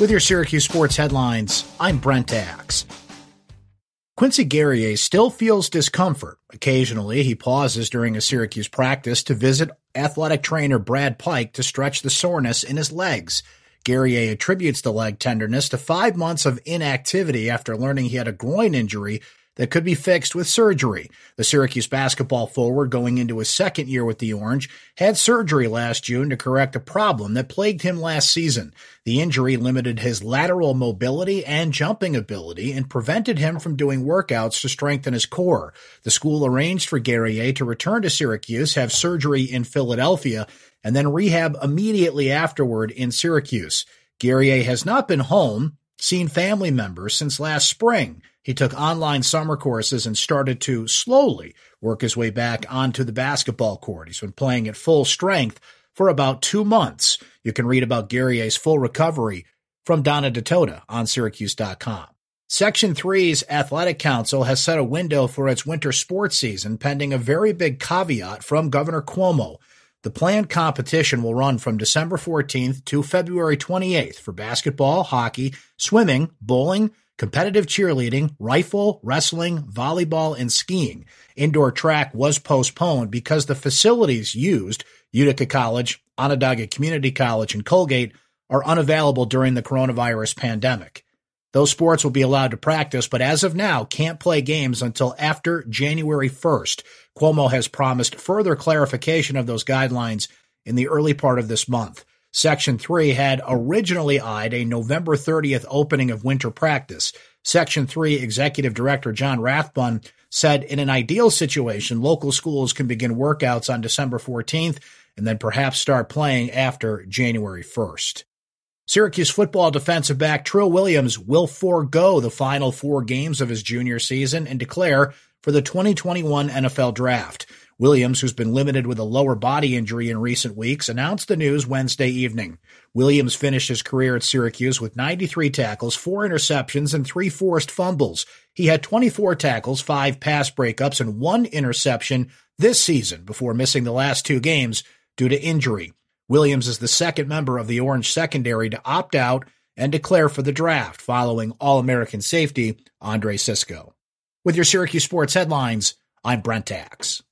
With your Syracuse sports headlines, I'm Brent Axe. Quincy Guerrier still feels discomfort. Occasionally, he pauses during a Syracuse practice to visit athletic trainer Brad Pike to stretch the soreness in his legs. Guerrier attributes the leg tenderness to five months of inactivity after learning he had a groin injury that could be fixed with surgery. The Syracuse basketball forward, going into his second year with the Orange, had surgery last June to correct a problem that plagued him last season. The injury limited his lateral mobility and jumping ability and prevented him from doing workouts to strengthen his core. The school arranged for Guerrier to return to Syracuse, have surgery in Philadelphia, and then rehab immediately afterward in Syracuse. Guerrier has not been home, seen family members since last spring. He took online summer courses and started to slowly work his way back onto the basketball court. He's been playing at full strength for about two months. You can read about Guerrier's full recovery from Donna Ditota on Syracuse.com. Section 3's Athletic Council has set a window for its winter sports season pending a very big caveat from Governor Cuomo. The planned competition will run from December 14th to February 28th for basketball, hockey, swimming, bowling, competitive cheerleading, rifle, wrestling, volleyball, and skiing. Indoor track was postponed because the facilities used, Utica College, Onondaga Community College, and Colgate, are unavailable during the coronavirus pandemic. Those sports will be allowed to practice, but as of now, can't play games until after January 1st. Cuomo has promised further clarification of those guidelines in the early part of this month. Section 3 had originally eyed a November 30th opening of winter practice. Section 3 Executive Director John Rathbun said in an ideal situation, local schools can begin workouts on December 14th and then perhaps start playing after January 1st. Syracuse football defensive back Trill Williams will forego the final four games of his junior season and declare for the 2021 NFL Draft. Williams, who's been limited with a lower body injury in recent weeks, announced the news Wednesday evening. Williams finished his career at Syracuse with 93 tackles, four interceptions, and three forced fumbles. He had 24 tackles, five pass breakups, and one interception this season before missing the last two games due to injury. Williams is the second member of the Orange secondary to opt out and declare for the draft following All American safety Andre Cisco. With your Syracuse sports headlines, I'm Brent Axe.